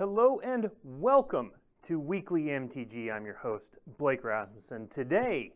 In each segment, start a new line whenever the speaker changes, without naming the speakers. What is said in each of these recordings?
Hello and welcome to Weekly MTG. I'm your host, Blake Rasmussen. Today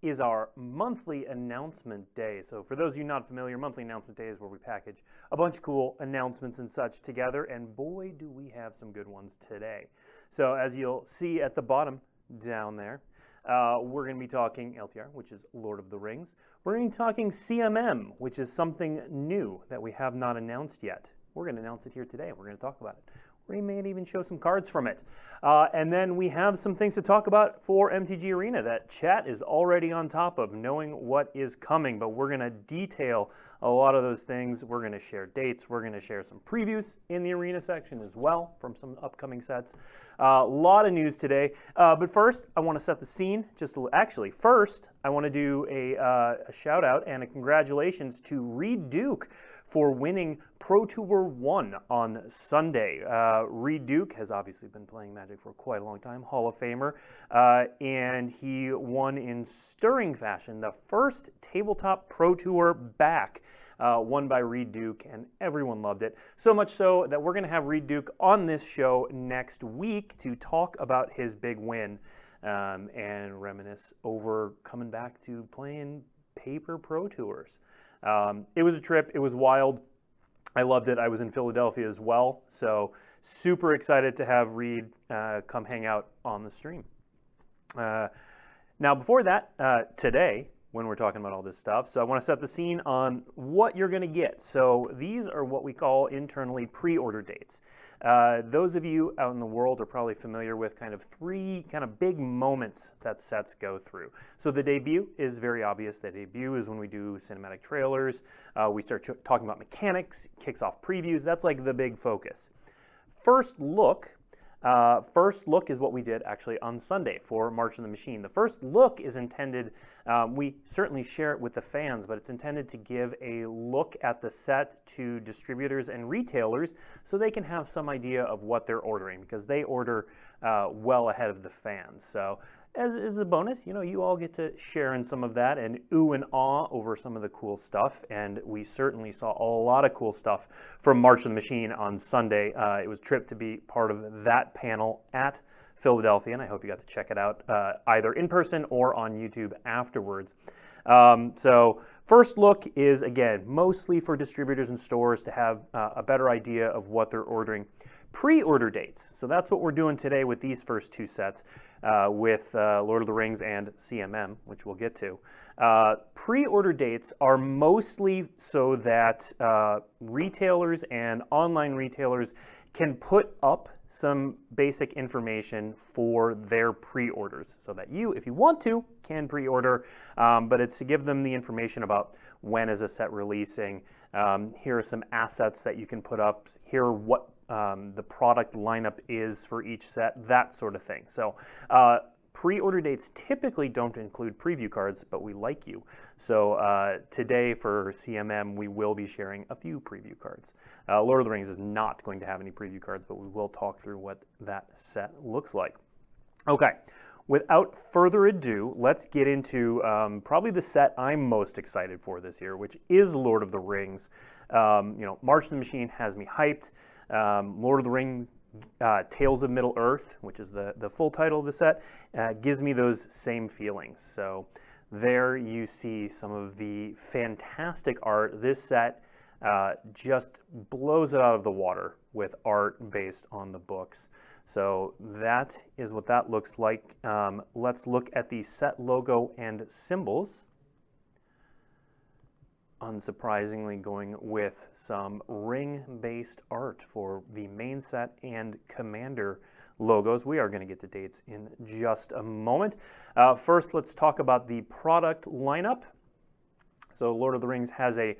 is our monthly announcement day. So, for those of you not familiar, monthly announcement day is where we package a bunch of cool announcements and such together, and boy, do we have some good ones today. So, as you'll see at the bottom down there, uh, we're going to be talking LTR, which is Lord of the Rings. We're going to be talking CMM, which is something new that we have not announced yet. We're going to announce it here today. We're going to talk about it. We may even show some cards from it. Uh, and then we have some things to talk about for MTG Arena that chat is already on top of, knowing what is coming. But we're going to detail a lot of those things. We're going to share dates. We're going to share some previews in the Arena section as well from some upcoming sets. A uh, lot of news today. Uh, but first, I want to set the scene. Just actually, first, I want to do a, uh, a shout out and a congratulations to Reed Duke for winning Pro Tour 1 on Sunday. Uh, Reed Duke has obviously been playing Magic for quite a long time, Hall of Famer, uh, and he won in stirring fashion the first tabletop Pro Tour back. Uh, won by Reed Duke, and everyone loved it. So much so that we're going to have Reed Duke on this show next week to talk about his big win um, and reminisce over coming back to playing paper Pro Tours. Um, it was a trip. It was wild. I loved it. I was in Philadelphia as well. So super excited to have Reed uh, come hang out on the stream. Uh, now, before that, uh, today, when we're talking about all this stuff, so I want to set the scene on what you're going to get. So these are what we call internally pre-order dates. Uh, those of you out in the world are probably familiar with kind of three kind of big moments that sets go through. So the debut is very obvious. The debut is when we do cinematic trailers. Uh, we start talking about mechanics, kicks off previews. That's like the big focus. First look uh, first look is what we did actually on Sunday for March of the Machine. The first look is intended, um, we certainly share it with the fans, but it's intended to give a look at the set to distributors and retailers so they can have some idea of what they're ordering because they order uh, well ahead of the fans. So as, as a bonus, you know, you all get to share in some of that and ooh and ah over some of the cool stuff. And we certainly saw a lot of cool stuff from March of the Machine on Sunday. Uh, it was a trip to be part of that panel at Philadelphia, and I hope you got to check it out uh, either in person or on YouTube afterwards. Um, so first look is, again, mostly for distributors and stores to have uh, a better idea of what they're ordering. Pre-order dates. So that's what we're doing today with these first two sets uh, with uh, Lord of the Rings and CMM, which we'll get to. Uh, pre-order dates are mostly so that uh, retailers and online retailers can put up some basic information for their pre-orders so that you, if you want to, can pre-order, um, but it's to give them the information about when is a set releasing. Um, here are some assets that you can put up. Here are what um, the product lineup is for each set, that sort of thing. So uh, pre-order dates typically don't include preview cards, but we like you. So uh, today for CMM, we will be sharing a few preview cards. Uh, Lord of the Rings is not going to have any preview cards, but we will talk through what that set looks like. Okay, without further ado, let's get into um, probably the set I'm most excited for this year, which is Lord of the Rings. Um, you know, March of the Machine has me hyped. Um, Lord of the Rings uh, Tales of Middle Earth, which is the, the full title of the set, uh, gives me those same feelings. So there you see some of the fantastic art. This set uh, just blows it out of the water with art based on the books. So that is what that looks like. Um, let's look at the set logo and symbols unsurprisingly going with some ring-based art for the main set and commander logos. We are going to get to dates in just a moment. Uh, first, let's talk about the product lineup. So Lord of the Rings has a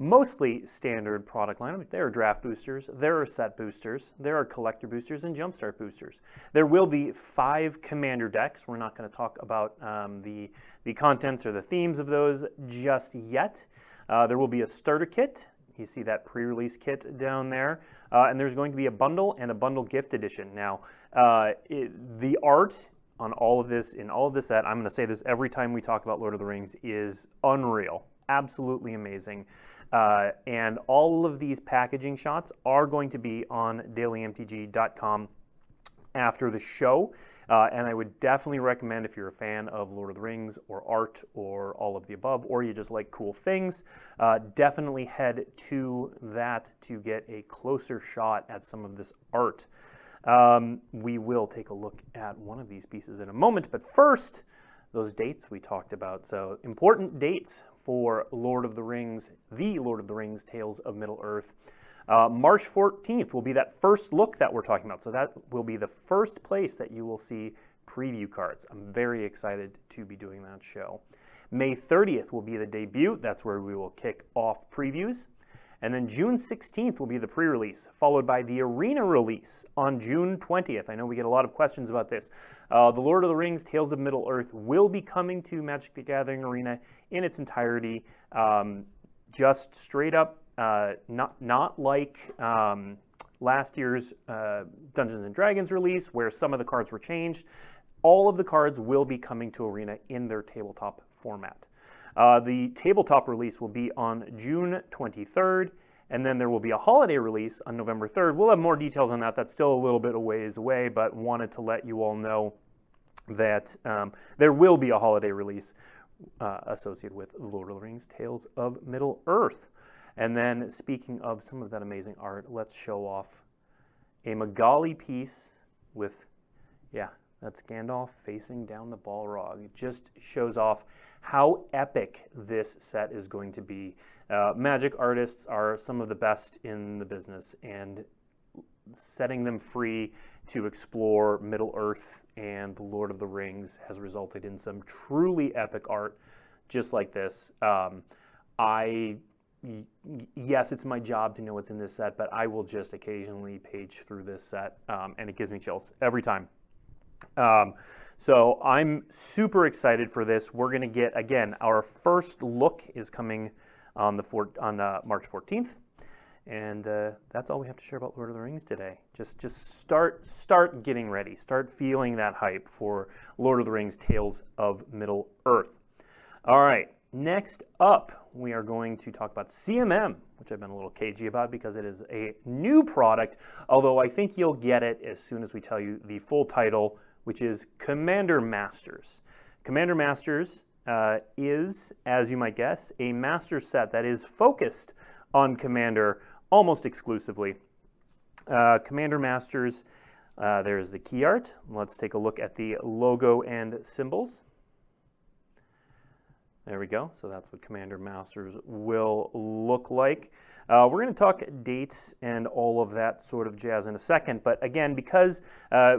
mostly standard product lineup. There are draft boosters, there are set boosters, there are collector boosters, and jumpstart boosters. There will be five commander decks. We're not going to talk about um, the, the contents or the themes of those just yet. Uh, there will be a starter kit. You see that pre-release kit down there. Uh, and there's going to be a bundle and a bundle gift edition. Now, uh, it, the art on all of this, in all of this set, I'm going to say this every time we talk about Lord of the Rings, is unreal. Absolutely amazing. Uh, and all of these packaging shots are going to be on dailymtg.com after the show. Uh, and I would definitely recommend if you're a fan of Lord of the Rings or art or all of the above, or you just like cool things, uh, definitely head to that to get a closer shot at some of this art. Um, we will take a look at one of these pieces in a moment, but first, those dates we talked about. So, important dates for Lord of the Rings, the Lord of the Rings Tales of Middle Earth. Uh, March 14th will be that first look that we're talking about. So that will be the first place that you will see preview cards. I'm very excited to be doing that show. May 30th will be the debut. That's where we will kick off previews. And then June 16th will be the pre release, followed by the arena release on June 20th. I know we get a lot of questions about this. Uh, the Lord of the Rings Tales of Middle Earth will be coming to Magic the Gathering Arena in its entirety, um, just straight up uh, not not like um, last year's uh, Dungeons and Dragons release, where some of the cards were changed. All of the cards will be coming to Arena in their tabletop format. Uh, the tabletop release will be on June 23rd, and then there will be a holiday release on November 3rd. We'll have more details on that. That's still a little bit of ways away, but wanted to let you all know that um, there will be a holiday release uh, associated with Lord of the Rings Tales of Middle Earth. And then speaking of some of that amazing art, let's show off a Magali piece with, yeah, that's Gandalf facing down the Balrog. It just shows off how epic this set is going to be. Uh, magic artists are some of the best in the business, and setting them free to explore Middle Earth and the Lord of the Rings has resulted in some truly epic art just like this. Um, I yes, it's my job to know what's in this set, but I will just occasionally page through this set, um, and it gives me chills every time. Um, so I'm super excited for this. We're going to get again our first look is coming on the four, on uh, March 14th, and uh, that's all we have to share about Lord of the Rings today. Just just start start getting ready. Start feeling that hype for Lord of the Rings: Tales of Middle Earth. All right. Next up, we are going to talk about CMM, which I've been a little cagey about because it is a new product, although I think you'll get it as soon as we tell you the full title, which is Commander Masters. Commander Masters uh, is, as you might guess, a master set that is focused on Commander almost exclusively. Uh, Commander Masters, uh, there's the key art. Let's take a look at the logo and symbols. There we go. So that's what Commander Masters will look like. Uh, we're going to talk dates and all of that sort of jazz in a second. But again, because uh,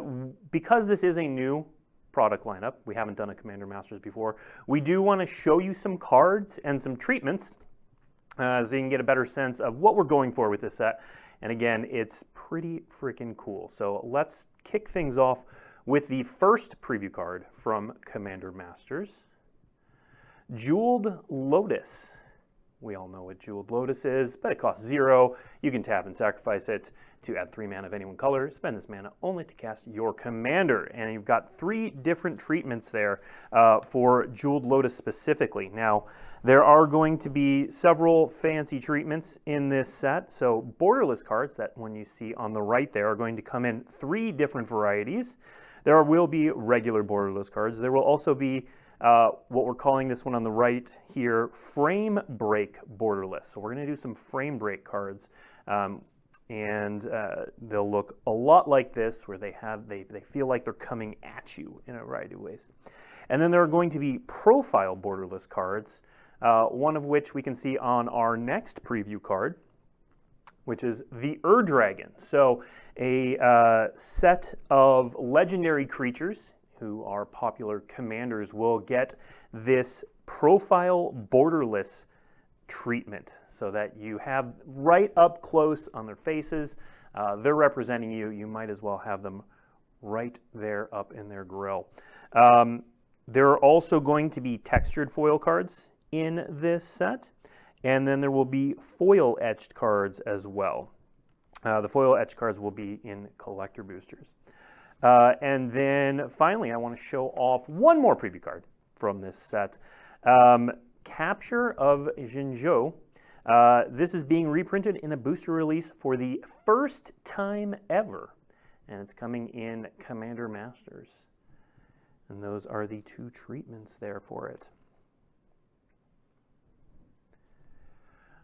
because this is a new product lineup, we haven't done a Commander Masters before. We do want to show you some cards and some treatments uh, so you can get a better sense of what we're going for with this set. And again, it's pretty freaking cool. So let's kick things off with the first preview card from Commander Masters. Jeweled Lotus. We all know what Jeweled Lotus is, but it costs zero. You can tap and sacrifice it to add three mana of any one color. Spend this mana only to cast your commander. And you've got three different treatments there uh, for Jeweled Lotus specifically. Now, there are going to be several fancy treatments in this set. So borderless cards that when you see on the right there are going to come in three different varieties. There will be regular borderless cards. There will also be uh, what we're calling this one on the right here, frame break borderless. So we're going to do some frame break cards. Um, and uh, they'll look a lot like this where they have they, they feel like they're coming at you in a variety of ways and then there are going to be profile borderless cards uh, one of which we can see on our next preview card which is the Ur Dragon. So a uh, set of legendary creatures who are popular commanders, will get this profile borderless treatment so that you have right up close on their faces. Uh, they're representing you. You might as well have them right there up in their grill. Um, there are also going to be textured foil cards in this set, and then there will be foil etched cards as well. Uh, the foil etched cards will be in collector boosters. Uh, and then finally, I want to show off one more preview card from this set. Um, Capture of Jingzhou. Uh, this is being reprinted in a booster release for the first time ever, and it's coming in Commander Masters. And those are the two treatments there for it.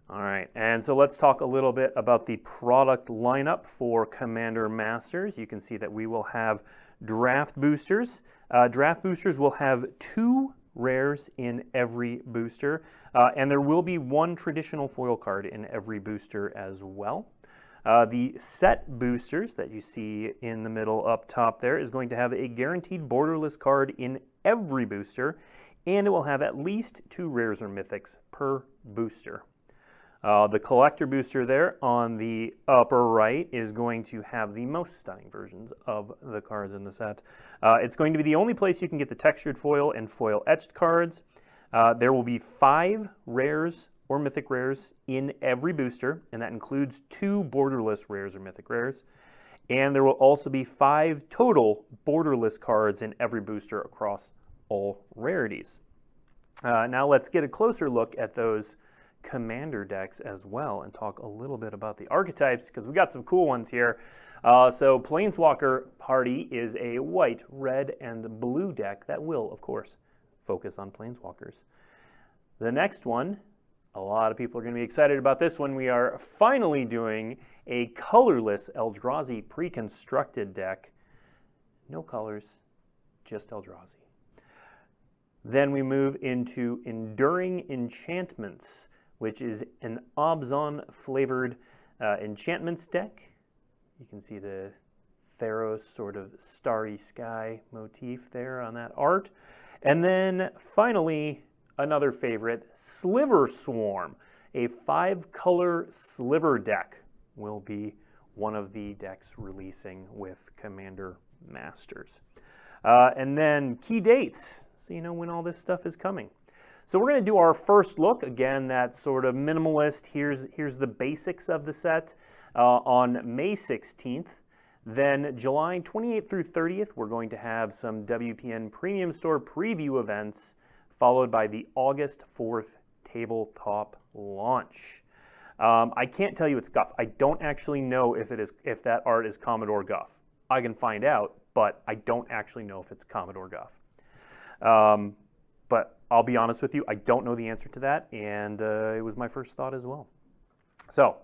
All right, and so let's talk a little bit about the product lineup for Commander Masters. You can see that we will have draft boosters. Uh, draft boosters will have two rares in every booster, uh, and there will be one traditional foil card in every booster as well. Uh, the set boosters that you see in the middle up top there is going to have a guaranteed borderless card in every booster, and it will have at least two rares or mythics per booster. Uh, the collector booster there on the upper right is going to have the most stunning versions of the cards in the set. Uh, it's going to be the only place you can get the textured foil and foil etched cards. Uh, there will be five rares or mythic rares in every booster, and that includes two borderless rares or mythic rares. And there will also be five total borderless cards in every booster across all rarities. Uh, now let's get a closer look at those commander decks as well and talk a little bit about the archetypes because we got some cool ones here. Uh, so Planeswalker Party is a white, red, and blue deck that will, of course, focus on Planeswalkers. The next one, a lot of people are going to be excited about this one. We are finally doing a colorless Eldrazi pre-constructed deck. No colors, just Eldrazi. Then we move into Enduring Enchantments which is an Abzan flavored uh, enchantments deck. You can see the Theros sort of starry sky motif there on that art. And then finally, another favorite, Sliver Swarm, a five color sliver deck will be one of the decks releasing with Commander Masters. Uh, and then key dates, so you know when all this stuff is coming. So we're going to do our first look. Again, that sort of minimalist. Here's, here's the basics of the set uh, on May 16th. Then July 28th through 30th, we're going to have some WPN Premium Store preview events, followed by the August 4th tabletop launch. Um, I can't tell you it's Guff. I don't actually know if it is if that art is Commodore Guff. I can find out, but I don't actually know if it's Commodore Guff. Um, but I'll be honest with you, I don't know the answer to that, and uh, it was my first thought as well. So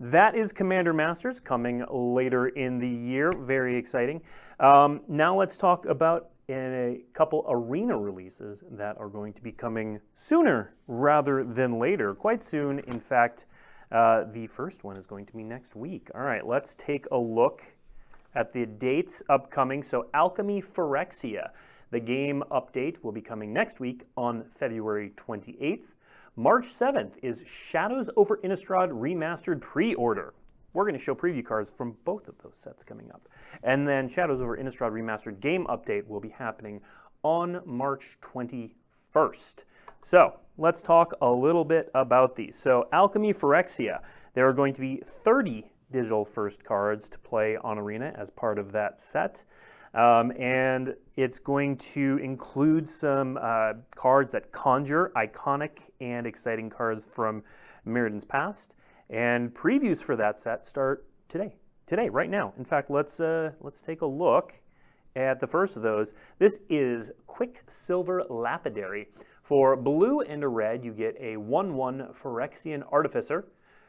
that is Commander Masters coming later in the year. Very exciting. Um, now let's talk about a couple arena releases that are going to be coming sooner rather than later. Quite soon, in fact. Uh, the first one is going to be next week. All right, let's take a look at the dates upcoming. So, Alchemy Phyrexia. The game update will be coming next week on February 28th. March 7th is Shadows over Innistrad Remastered pre-order. We're going to show preview cards from both of those sets coming up. And then Shadows over Innistrad Remastered game update will be happening on March 21st. So let's talk a little bit about these. So Alchemy Phyrexia, there are going to be 30 digital first cards to play on Arena as part of that set. Um, and it's going to include some uh, cards that conjure iconic and exciting cards from Mirrodin's past. And previews for that set start today. Today, right now. In fact, let's uh, let's take a look at the first of those. This is Quicksilver Lapidary. For blue and a red, you get a 1-1 Phyrexian Artificer.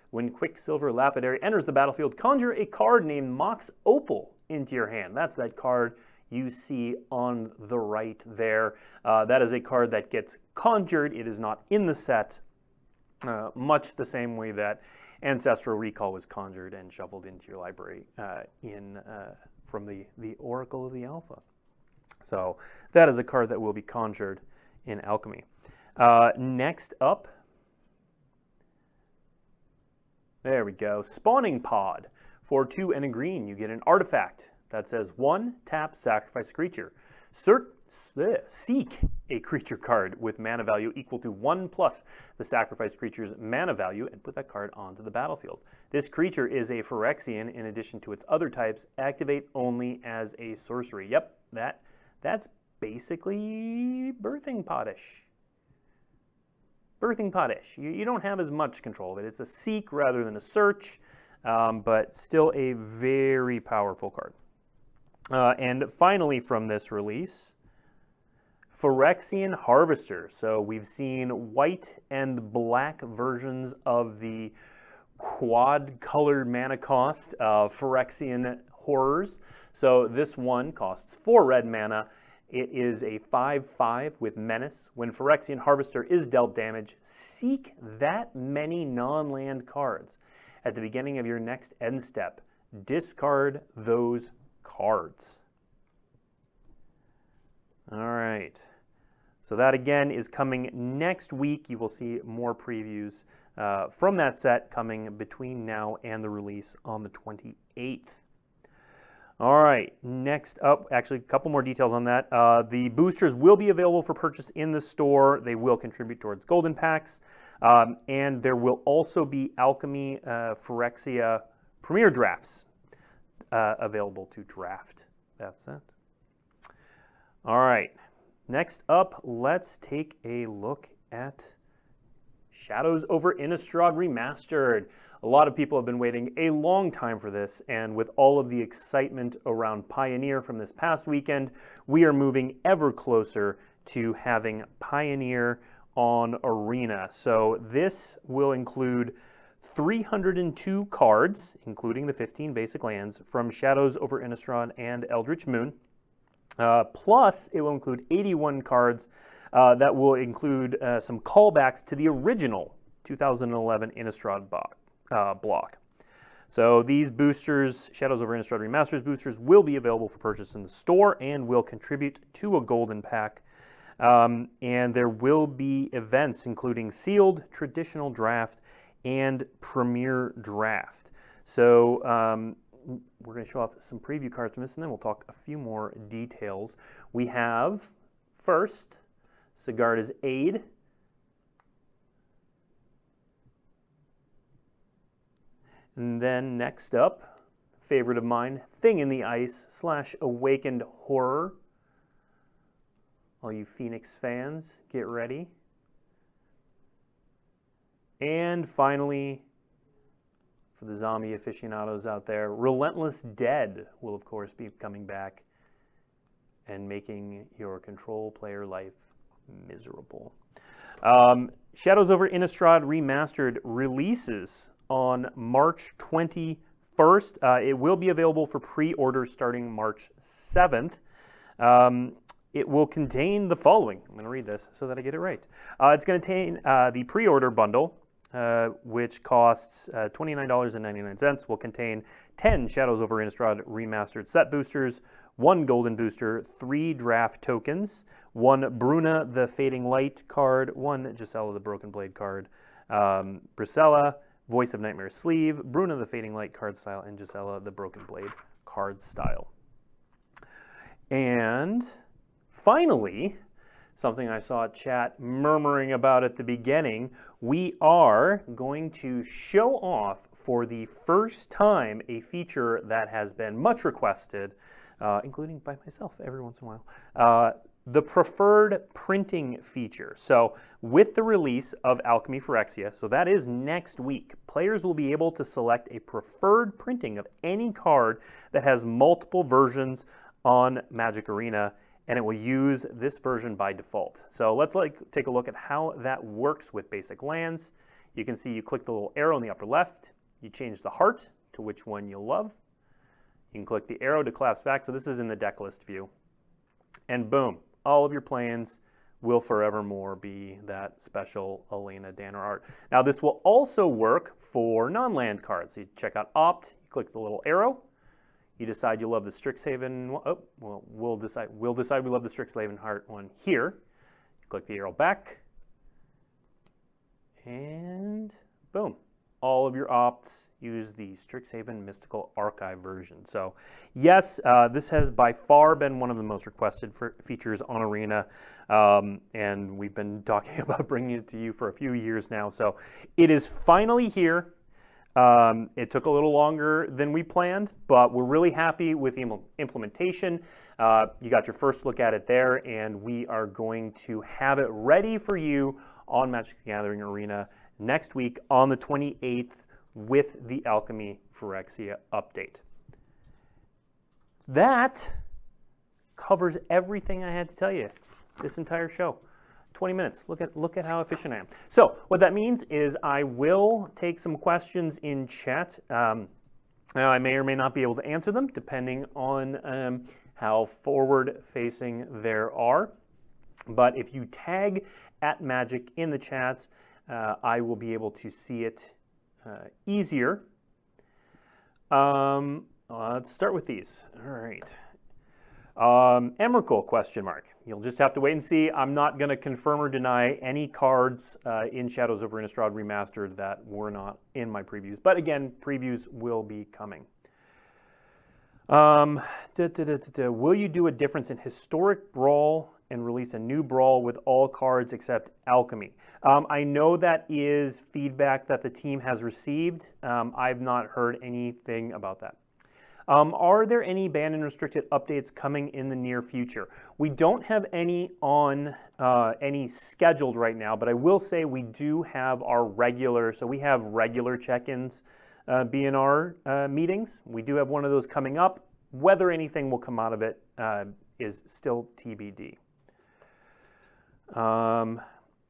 When Quicksilver Lapidary enters the battlefield, conjure a card named Mox Opal into your hand. That's that card you see on the right there. Uh, that is a card that gets conjured. It is not in the set, uh, much the same way that Ancestral Recall was conjured and shuffled into your library uh, in uh, from the, the Oracle of the Alpha. So that is a card that will be conjured in Alchemy. Uh, next up, there we go, Spawning Pod. For two and a green, you get an artifact that says one, tap, sacrifice a creature. seek a creature card with mana value equal to one plus the sacrificed creature's mana value and put that card onto the battlefield. This creature is a Phyrexian in addition to its other types. Activate only as a sorcery. Yep, that that's basically birthing podish. Birthing Pod-ish. You, you, don't have as much control of it. It's a seek rather than a search, um, but still a very powerful card. Uh, and finally from this release, Phyrexian Harvester. So we've seen white and black versions of the quad colored mana cost of Phyrexian Horrors. So this one costs 4 red mana. It is a 5-5 with Menace. When Phyrexian Harvester is dealt damage, seek that many non-land cards. At the beginning of your next end step, discard those cards. All right. So that again is coming next week. You will see more previews uh, from that set coming between now and the release on the 28th. All right, next up, actually a couple more details on that. Uh, the boosters will be available for purchase in the store. They will contribute towards golden packs. Um, and there will also be Alchemy uh, Phyrexia Premier Drafts uh, available to draft That's it. All right, next up, let's take a look at Shadows over Innistrad Remastered. A lot of people have been waiting a long time for this, and with all of the excitement around Pioneer from this past weekend, we are moving ever closer to having Pioneer on Arena. So this will include 302 cards, including the 15 basic lands, from Shadows over Innistrad and Eldritch Moon. Uh, plus, it will include 81 cards uh, that will include uh, some callbacks to the original 2011 Innistrad box uh, block. So these boosters, Shadows over Innistrad Remasters boosters, will be available for purchase in the store and will contribute to a golden pack. Um, and there will be events including sealed, traditional draft, and premier draft. So um, we're going to show off some preview cards from this, and then we'll talk a few more details. We have first Sigarda's Aid, And then next up, favorite of mine, Thing in the Ice slash Awakened Horror. All you Phoenix fans, get ready. And finally, for the zombie aficionados out there, Relentless Dead will, of course, be coming back and making your control player life miserable. Um, Shadows over Innistrad Remastered releases on March 21st. Uh, it will be available for pre-order starting March 7th. Um, it will contain the following. I'm going to read this so that I get it right. Uh, it's going to contain uh, the pre-order bundle, uh, which costs uh, $29.99. Will contain 10 Shadows over Innistrad remastered set boosters, one golden booster, three draft tokens, one Bruna the Fading Light card, one Gisela the Broken Blade card, um, Brisela, Voice of Nightmare sleeve, Bruna the Fading Light card style, and Gisela the Broken Blade card style. And finally, something I saw chat murmuring about at the beginning, we are going to show off for the first time a feature that has been much requested, uh, including by myself every once in a while. Uh, the preferred printing feature. So with the release of Alchemy Phyrexia, so that is next week, players will be able to select a preferred printing of any card that has multiple versions on Magic Arena, and it will use this version by default. So let's like take a look at how that works with basic lands. You can see you click the little arrow in the upper left, you change the heart to which one you love. You can click the arrow to collapse back, so this is in the deck list view. And boom, all of your plans will forevermore be that special Alayna Danner art. Now this will also work for non-land cards. So You check out Opt, you click the little arrow, you decide you love the Strixhaven, oh, well, we'll decide, we'll decide we love the Strixhaven heart one here. Click the arrow back, and boom, all of your opts use the Strixhaven Mystical Archive version. So yes, uh, this has by far been one of the most requested features on Arena, um, and we've been talking about bringing it to you for a few years now. So it is finally here. Um, it took a little longer than we planned, but we're really happy with the implementation. Uh, you got your first look at it there, and we are going to have it ready for you on Magic the Gathering Arena next week on the 28th with the Alchemy Phyrexia update. That covers everything I had to tell you this entire show. 20 minutes. Look at look at how efficient I am. So what that means is I will take some questions in chat. Um, I may or may not be able to answer them depending on um, how forward facing there are. But if you tag at Magic in the chats, uh, I will be able to see it uh, easier. Um, let's start with these. All right. Um, Emrakul question mark. You'll just have to wait and see. I'm not going to confirm or deny any cards uh, in Shadows over Innistrad Remastered that were not in my previews. But again, previews will be coming. Um, da, da, da, will you do a difference in historic brawl and release a new brawl with all cards except alchemy? Um, I know that is feedback that the team has received. Um, I've not heard anything about that. Um, are there any banned and restricted updates coming in the near future? We don't have any on uh, any scheduled right now, but I will say we do have our regular. So we have regular check-ins, uh, BNR uh, meetings. We do have one of those coming up. Whether anything will come out of it uh, is still TBD. Um,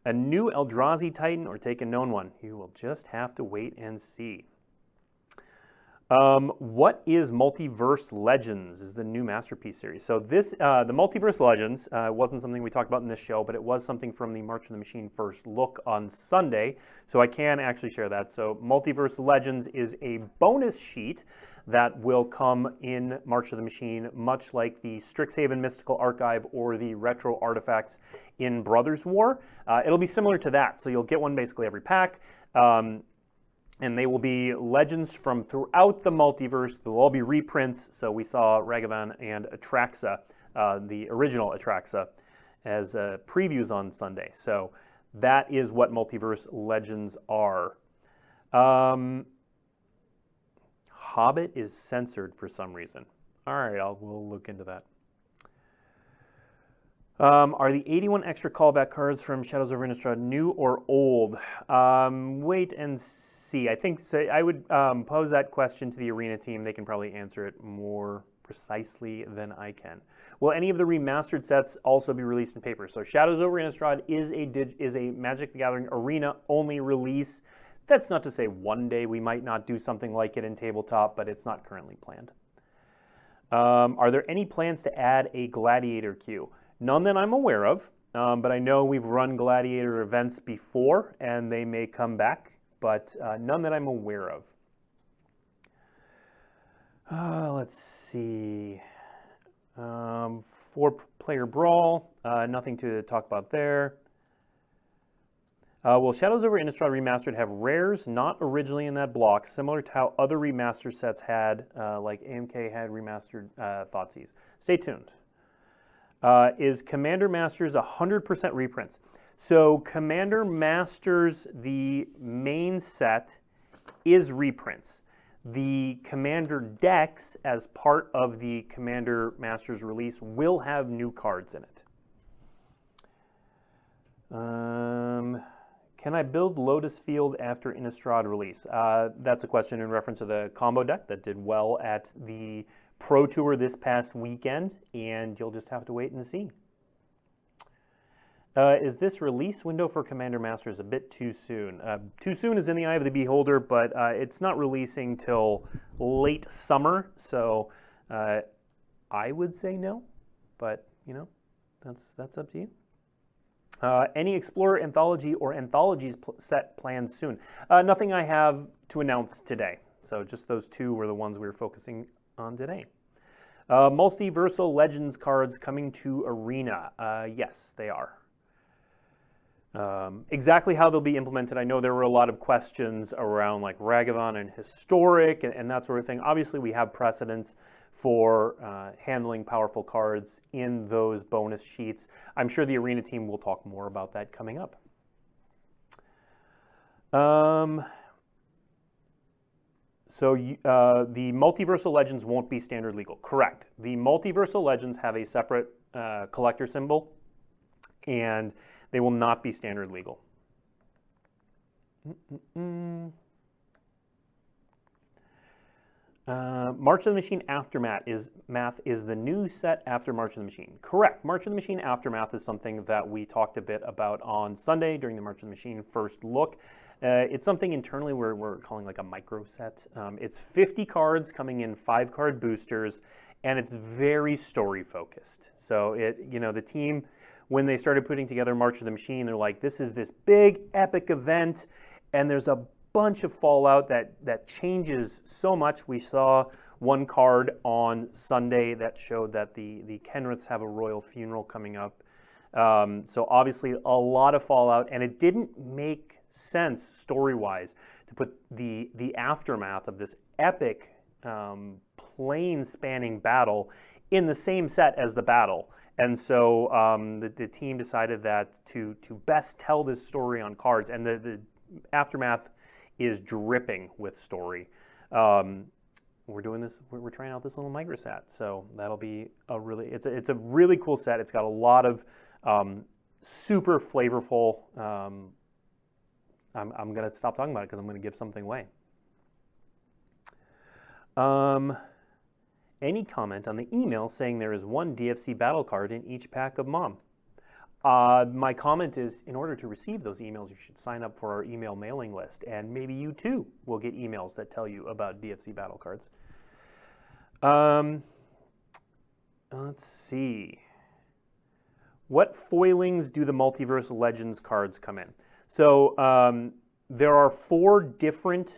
a new Eldrazi Titan or take a known one? You will just have to wait and see. Um, what is Multiverse Legends? Is the new masterpiece series. So this, uh, the Multiverse Legends, uh, wasn't something we talked about in this show, but it was something from the March of the Machine first look on Sunday. So I can actually share that. So Multiverse Legends is a bonus sheet that will come in March of the Machine, much like the Strixhaven Mystical Archive or the Retro Artifacts in Brothers War. Uh, it'll be similar to that. So you'll get one basically every pack. Um, and they will be legends from throughout the multiverse. They'll all be reprints. So we saw Ragavan and Atraxa, uh, the original Atraxa, as uh, previews on Sunday. So that is what multiverse legends are. Um, Hobbit is censored for some reason. All right, I'll we'll look into that. Um, are the 81 extra callback cards from Shadows of Innistrad new or old? Um, wait and see. I think so, I would um, pose that question to the arena team. They can probably answer it more precisely than I can. Will any of the remastered sets also be released in paper? So Shadows over Innistrad is a is a Magic the Gathering arena only release. That's not to say one day we might not do something like it in tabletop, but it's not currently planned. Um, are there any plans to add a Gladiator queue? None that I'm aware of, um, but I know we've run Gladiator events before, and they may come back but uh, none that I'm aware of. Uh, let's see. Um, four player brawl, uh, nothing to talk about there. Uh, Shadows over Innistrad Remastered have rares not originally in that block, similar to how other remaster sets had, uh, like AMK had remastered uh, Thoughtseize? Stay tuned. Uh, is Commander Masters 100% reprints? So Commander Masters, the main set, is reprints. The Commander decks, as part of the Commander Masters release, will have new cards in it. Um, can I build Lotus Field after Innistrad release? Uh, that's a question in reference to the combo deck that did well at the Pro Tour this past weekend, and you'll just have to wait and see. Uh, is this release window for Commander Masters a bit too soon? Uh, too soon is in the eye of the beholder, but uh, it's not releasing till late summer, so uh, I would say no, but you know, that's that's up to you. Uh, any Explorer anthology or anthologies pl set planned soon? Uh, nothing I have to announce today. So just those two were the ones we were focusing on today. Multiversal Legends cards coming to Arena. yes, they are. Um, exactly how they'll be implemented, I know there were a lot of questions around like Ragavan and historic and, and that sort of thing. Obviously, we have precedents for uh, handling powerful cards in those bonus sheets. I'm sure the arena team will talk more about that coming up. Um, so uh, the multiversal legends won't be standard legal. Correct. The multiversal legends have a separate uh, collector symbol, and they will not be standard legal. Mm-mm-mm. Uh, March of the Machine Aftermath is math is the new set after March of the Machine. Correct. March of the Machine Aftermath is something that we talked a bit about on Sunday during the March of the Machine first look. Uh, it's something internally we're, we're calling like a micro set. Um, it's 50 cards coming in five card boosters, and it's very story focused. So it, you know, the team when they started putting together March of the Machine, they're like, this is this big epic event, and there's a bunch of fallout that that changes so much. We saw one card on Sunday that showed that the the Kenriths have a royal funeral coming up. Um, so obviously a lot of fallout, and it didn't make sense story wise to put the the aftermath of this epic um, plane spanning battle in the same set as the battle. And so um, the, the, team decided that to, to best tell this story on cards, and the, the aftermath is dripping with story. Um, we're doing this. We're, we're, trying out this little micro set, so that'll be a really. It's a, it's a really cool set. It's got a lot of um, super flavorful. Um, I'm, I'm gonna stop talking about it because I'm gonna give something away. Um, any comment on the email saying there is one DFC battle card in each pack of Mom? Uh, my comment is in order to receive those emails, you should sign up for our email mailing list, and maybe you too will get emails that tell you about DFC battle cards. Um, let's see. What foilings do the Multiverse Legends cards come in? So um, there are four different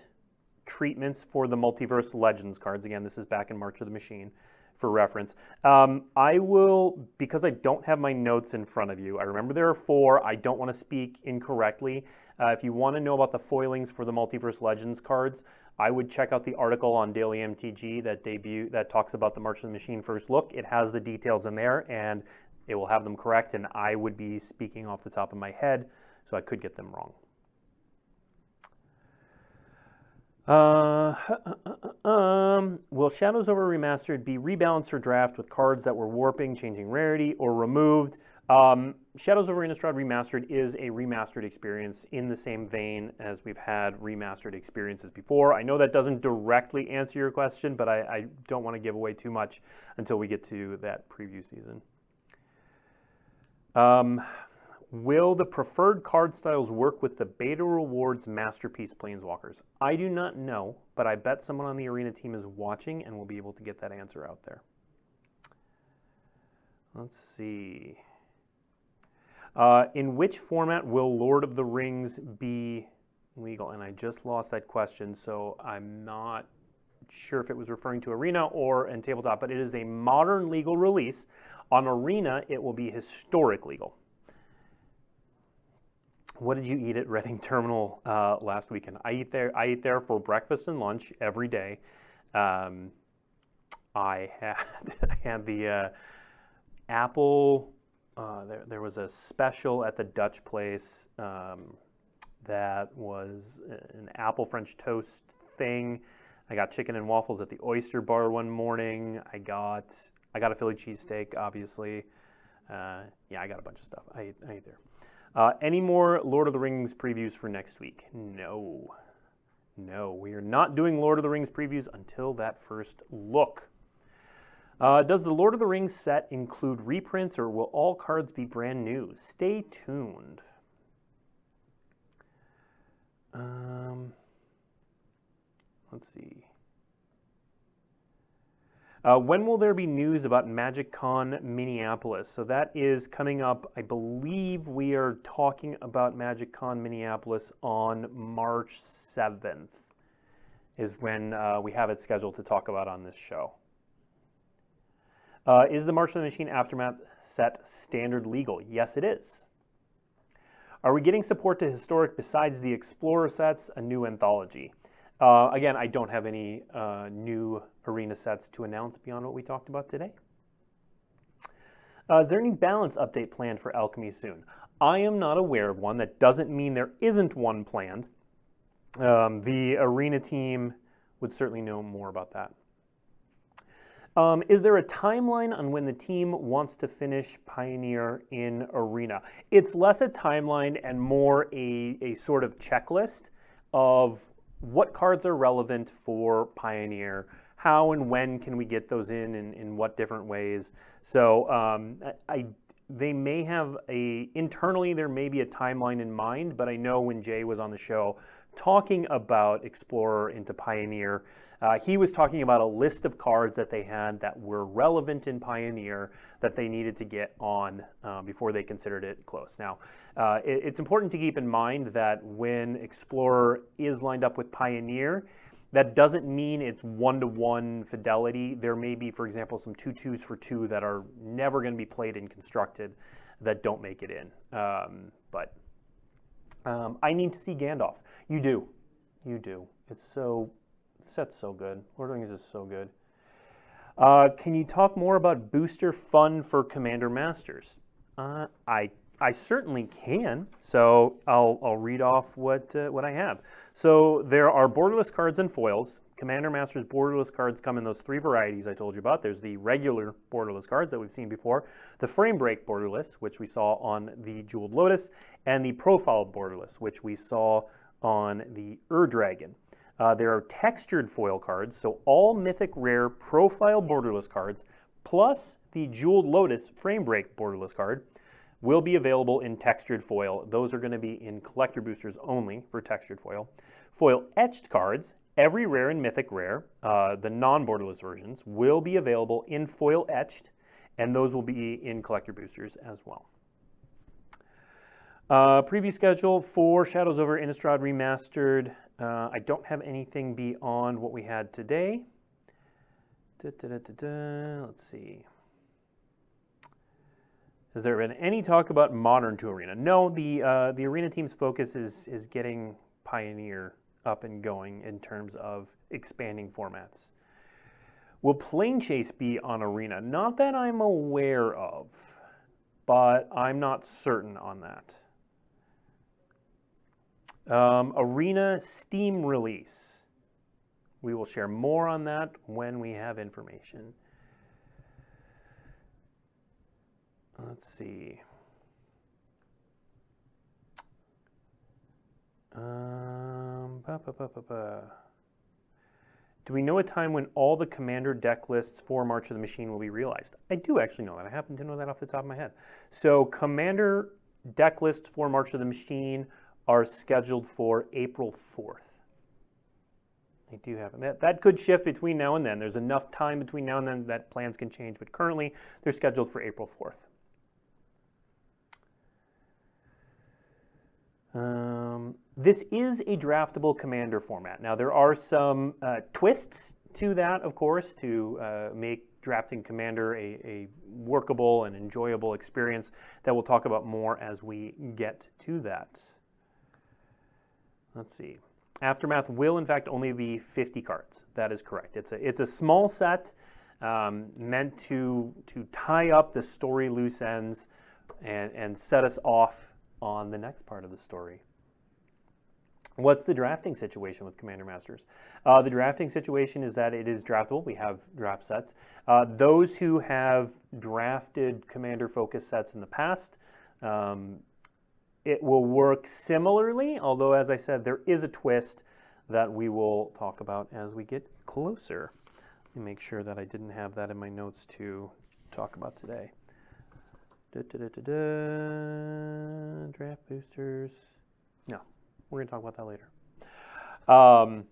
treatments for the Multiverse Legends cards. Again, this is back in March of the Machine for reference. Um, I will, because I don't have my notes in front of you, I remember there are four. I don't want to speak incorrectly. Uh, if you want to know about the foilings for the Multiverse Legends cards, I would check out the article on Daily MTG that debut that talks about the March of the Machine first look. It has the details in there, and it will have them correct. And I would be speaking off the top of my head, so I could get them wrong. Uh, um, will Shadows Over Remastered be rebalanced or draft with cards that were warping, changing rarity, or removed? Um, Shadows over Innistrad Remastered is a remastered experience in the same vein as we've had remastered experiences before. I know that doesn't directly answer your question, but I, I don't want to give away too much until we get to that preview season. Um, Will the preferred card styles work with the Beta Rewards Masterpiece Planeswalkers? I do not know, but I bet someone on the Arena team is watching and will be able to get that answer out there. Let's see. Uh, in which format will Lord of the Rings be legal? And I just lost that question, so I'm not sure if it was referring to Arena or in Tabletop, but it is a modern legal release. On Arena, it will be historic legal. What did you eat at Reading Terminal uh, last weekend? I eat there. I eat there for breakfast and lunch every day. Um, I had I had the uh, apple. Uh, there, there was a special at the Dutch place um, that was an apple French toast thing. I got chicken and waffles at the Oyster Bar one morning. I got I got a Philly cheesesteak, obviously. Uh, yeah, I got a bunch of stuff. I I ate there. Uh, any more Lord of the Rings previews for next week? No. No, we are not doing Lord of the Rings previews until that first look. Uh, does the Lord of the Rings set include reprints or will all cards be brand new? Stay tuned. Um, let's see. Uh, when will there be news about MagicCon Minneapolis? So that is coming up. I believe we are talking about MagicCon Minneapolis on March 7th, is when uh, we have it scheduled to talk about on this show. Uh, is the March of the Machine Aftermath set standard legal? Yes, it is. Are we getting support to historic besides the Explorer sets, a new anthology? Uh, again, I don't have any uh, new arena sets to announce beyond what we talked about today. Uh, is there any balance update planned for Alchemy soon? I am not aware of one. That doesn't mean there isn't one planned. Um, the arena team would certainly know more about that. Um, is there a timeline on when the team wants to finish Pioneer in Arena? It's less a timeline and more a, a sort of checklist of what cards are relevant for Pioneer. How and when can we get those in, and in what different ways? So um, I, I they may have a internally there may be a timeline in mind, but I know when Jay was on the show talking about Explorer into Pioneer, uh, he was talking about a list of cards that they had that were relevant in Pioneer that they needed to get on uh, before they considered it close. Now, uh, it, it's important to keep in mind that when Explorer is lined up with Pioneer, that doesn't mean it's one-to-one fidelity. There may be, for example, some two twos for two that are never going to be played and constructed that don't make it in. Um, but um, I need to see Gandalf. You do. You do. It's so set's so good. Of the Rings is so good. Uh, can you talk more about booster fun for Commander Masters? Uh, I I certainly can. So I'll I'll read off what uh, what I have. So there are borderless cards and foils. Commander Masters borderless cards come in those three varieties I told you about. There's the regular borderless cards that we've seen before, the frame break borderless, which we saw on the Jeweled Lotus, and the profile borderless, which we saw on the Ur Dragon. Uh, there are textured foil cards, so all mythic rare profile borderless cards, plus the Jeweled Lotus frame break borderless card, will be available in textured foil. Those are going to be in collector boosters only for textured foil. Foil etched cards, every rare and mythic rare, uh, the non-borderless versions, will be available in foil etched, and those will be in collector boosters as well. Uh, preview schedule for Shadows over Innistrad Remastered. Uh, I don't have anything beyond what we had today. Da, da, da, Let's see. Has there been any talk about modern to arena? No, the uh, the arena team's focus is is getting Pioneer up and going in terms of expanding formats. Will Planechase be on arena? Not that I'm aware of, but I'm not certain on that. Um, arena Steam release. We will share more on that when we have information. Let's see. Um, ba, ba, ba, do we know a time when all the commander deck lists for March of the Machine will be realized? I do actually know that. I happen to know that off the top of my head. So commander deck lists for March of the Machine are scheduled for April 4th. They do have that. That could shift between now and then. There's enough time between now and then that plans can change, but currently they're scheduled for April 4th. Um, this is a draftable commander format. Now there are some uh, twists to that, of course, to uh, make drafting commander a, a, workable and enjoyable experience that we'll talk about more as we get to that. Let's see. Aftermath will, in fact, only be 50 cards. That is correct. It's a, it's a small set um, meant to, to tie up the story loose ends and, and set us off on the next part of the story. What's the drafting situation with Commander Masters? Uh, the drafting situation is that it is draftable. We have draft sets. Uh, those who have drafted Commander focus sets in the past, um, it will work similarly, although as I said, there is a twist that we will talk about as we get closer. Let me make sure that I didn't have that in my notes to talk about today. Da, da, da, Draft boosters. No, we're going to talk about that later. Um,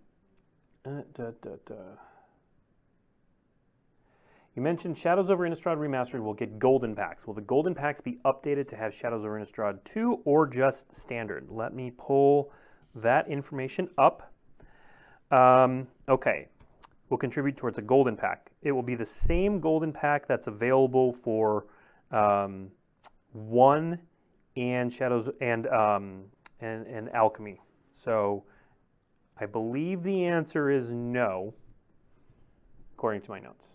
you mentioned Shadows over Innistrad Remastered will get golden packs. Will the golden packs be updated to have Shadows over Innistrad 2 or just standard? Let me pull that information up. Um, okay, will contribute towards a golden pack. It will be the same golden pack that's available for um, one and Shadows and, um, and, and Alchemy. So I believe the answer is no, according to my notes.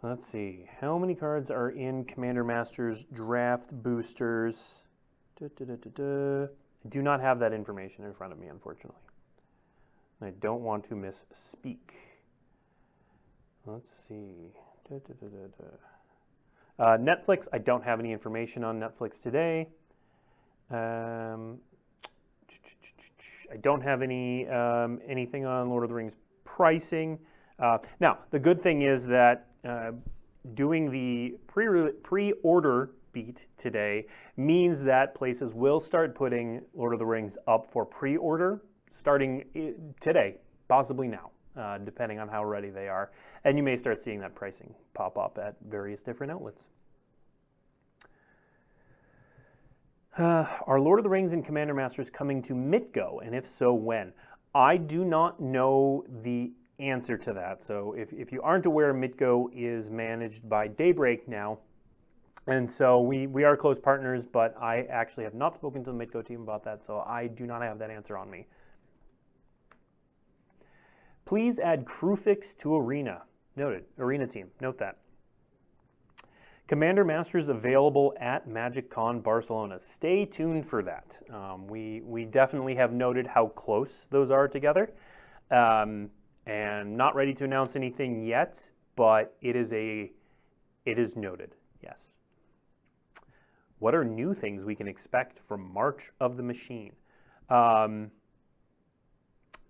Let's see. How many cards are in Commander Master's draft boosters? Da, da, da, I do not have that information in front of me, unfortunately. I don't want to misspeak. Let's see. Uh, Netflix, I don't have any information on Netflix today. Um, I don't have any um, anything on Lord of the Rings pricing. Uh, now, the good thing is that uh, doing the pre pre-order beat today means that places will start putting Lord of the Rings up for pre-order starting today, possibly now, uh, depending on how ready they are. And you may start seeing that pricing pop up at various different outlets. Uh, are Lord of the Rings and Commander Masters coming to MitGo? And if so, when? I do not know the answer to that. So if, if you aren't aware, MitGo is managed by Daybreak now. And so we, we are close partners, but I actually have not spoken to the MitGo team about that, so I do not have that answer on me. Please add Kruphix to Arena. Noted. Arena team. Note that. Commander Masters available at MagicCon Barcelona. Stay tuned for that. Um, we, we definitely have noted how close those are together. Um, and not ready to announce anything yet, but it is a it is noted. Yes. What are new things we can expect from March of the Machine? Um,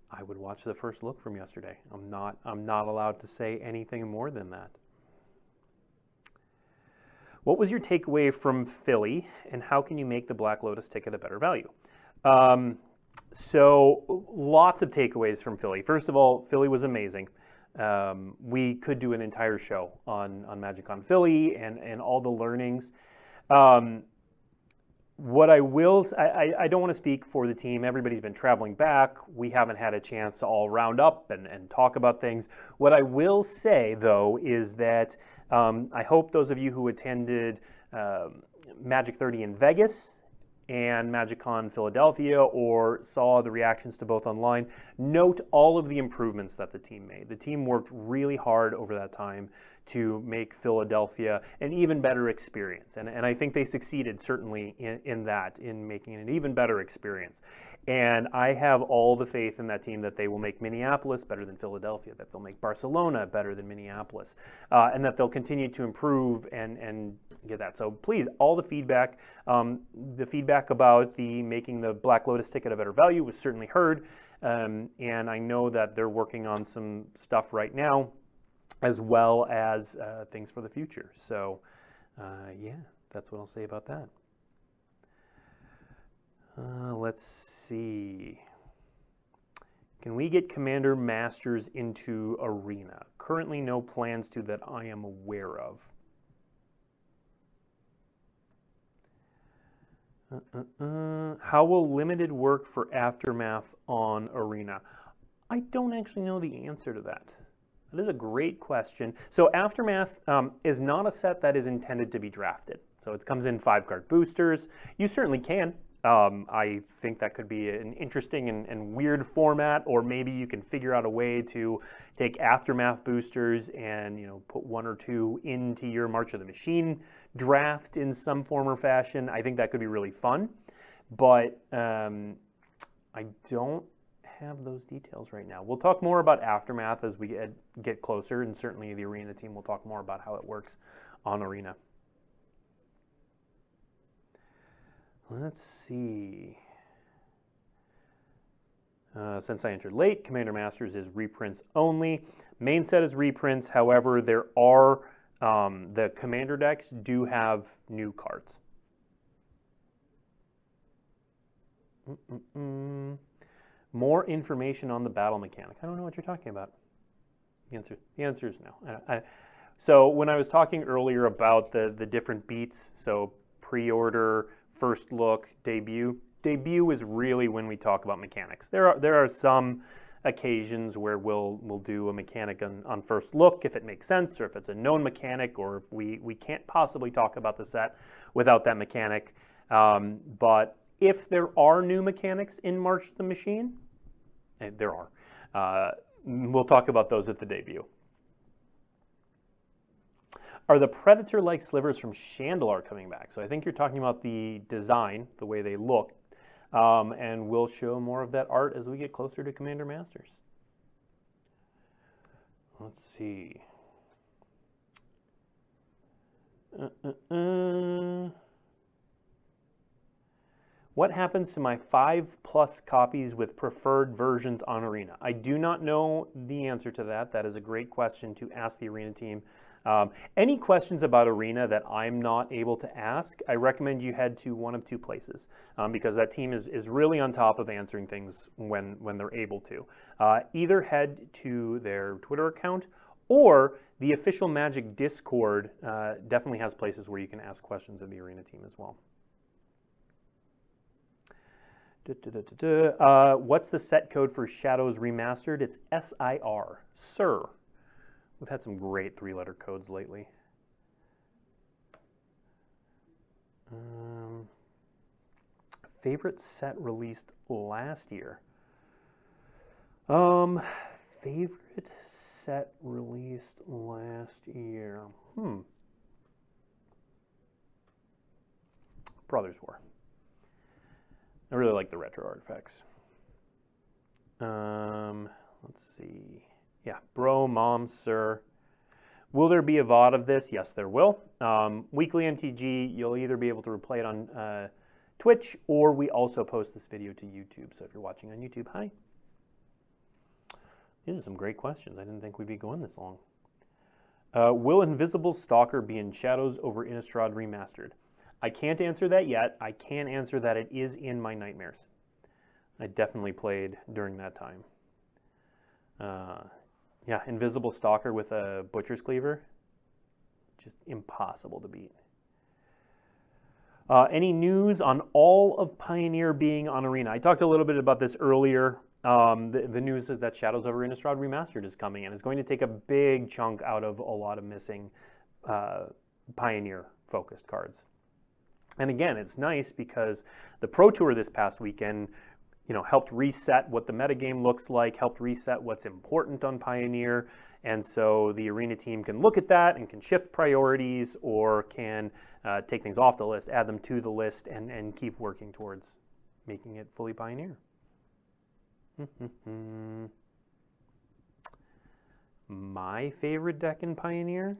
I would watch the first look from yesterday. I'm not I'm not allowed to say anything more than that. What was your takeaway from Philly, and how can you make the Black Lotus ticket a better value? Um, so lots of takeaways from Philly. First of all, Philly was amazing. Um, we could do an entire show on on MagicCon Philly and and all the learnings. Um, what I will, I, I don't want to speak for the team. Everybody's been traveling back. We haven't had a chance to all round up and, and talk about things. What I will say, though, is that um, I hope those of you who attended um, Magic 30 in Vegas and MagicCon Philadelphia or saw the reactions to both online, note all of the improvements that the team made. The team worked really hard over that time to make Philadelphia an even better experience. And, and I think they succeeded certainly in, in that, in making it an even better experience. And I have all the faith in that team that they will make Minneapolis better than Philadelphia, that they'll make Barcelona better than Minneapolis, uh, and that they'll continue to improve and, and get that. So please, all the feedback, um, the feedback about the making the Black Lotus ticket a better value was certainly heard. Um, and I know that they're working on some stuff right now as well as uh, things for the future. So, uh, yeah, that's what I'll say about that. Uh, let's see. Can we get Commander Masters into Arena? Currently, no plans to that I am aware of. Uh, uh, uh. How will limited work for Aftermath on Arena? I don't actually know the answer to that. That is a great question. So Aftermath um, is not a set that is intended to be drafted. So it comes in five card boosters. You certainly can. Um, I think that could be an interesting and, and, weird format, or maybe you can figure out a way to take Aftermath boosters and you know put one or two into your March of the Machine draft in some form or fashion. I think that could be really fun, but um, I don't have those details right now. We'll talk more about Aftermath as we get, get closer, and certainly the Arena team will talk more about how it works on Arena. Let's see. Uh, since I entered late, Commander Masters is reprints only. Main set is reprints. However, there are um, the Commander decks do have new cards. Mm -mm -mm. More information on the battle mechanic. I don't know what you're talking about. The answer, the answer is no. I, I, so when I was talking earlier about the, the different beats, so pre-order, first look, debut, debut is really when we talk about mechanics. There are, there are some occasions where we'll, we'll do a mechanic on, on first look if it makes sense or if it's a known mechanic or if we, we can't possibly talk about the set without that mechanic. Um, but if there are new mechanics in March the Machine, and there are, uh, we'll talk about those at the debut. Are the Predator-like slivers from Shandalar coming back? So I think you're talking about the design, the way they look, um, and we'll show more of that art as we get closer to Commander Masters. Let's see. Uh, uh, uh. What happens to my five plus copies with preferred versions on Arena? I do not know the answer to that. That is a great question to ask the Arena team. Um, any questions about Arena that I'm not able to ask, I recommend you head to one of two places um, because that team is, is really on top of answering things when, when they're able to. Uh, either head to their Twitter account or the official Magic Discord uh, definitely has places where you can ask questions of the Arena team as well. Uh, what's the set code for Shadows Remastered? It's SIR, SIR. We've had some great three-letter codes lately. Um, favorite set released last year? Um, favorite set released last year? Hmm. Brothers War. I really like the retro artifacts. Um, let's see. Yeah, bro, mom, sir. Will there be a VOD of this? Yes, there will. Um, weekly MTG, you'll either be able to replay it on uh, Twitch or we also post this video to YouTube. So if you're watching on YouTube, hi. These are some great questions. I didn't think we'd be going this long. Uh, will Invisible Stalker be in Shadows over Innistrad Remastered? I can't answer that yet. I can answer that it is in my nightmares. I definitely played during that time. Uh, yeah, Invisible Stalker with a Butcher's Cleaver. Just impossible to beat. Uh, any news on all of Pioneer being on Arena? I talked a little bit about this earlier. Um, the, the, news is that Shadows over Innistrad Remastered is coming, and it's going to take a big chunk out of a lot of missing uh, Pioneer-focused cards. And again, it's nice because the Pro Tour this past weekend, you know, helped reset what the metagame looks like, helped reset what's important on Pioneer. And so the arena team can look at that and can shift priorities or can uh, take things off the list, add them to the list, and, and keep working towards making it fully Pioneer. My favorite deck in Pioneer?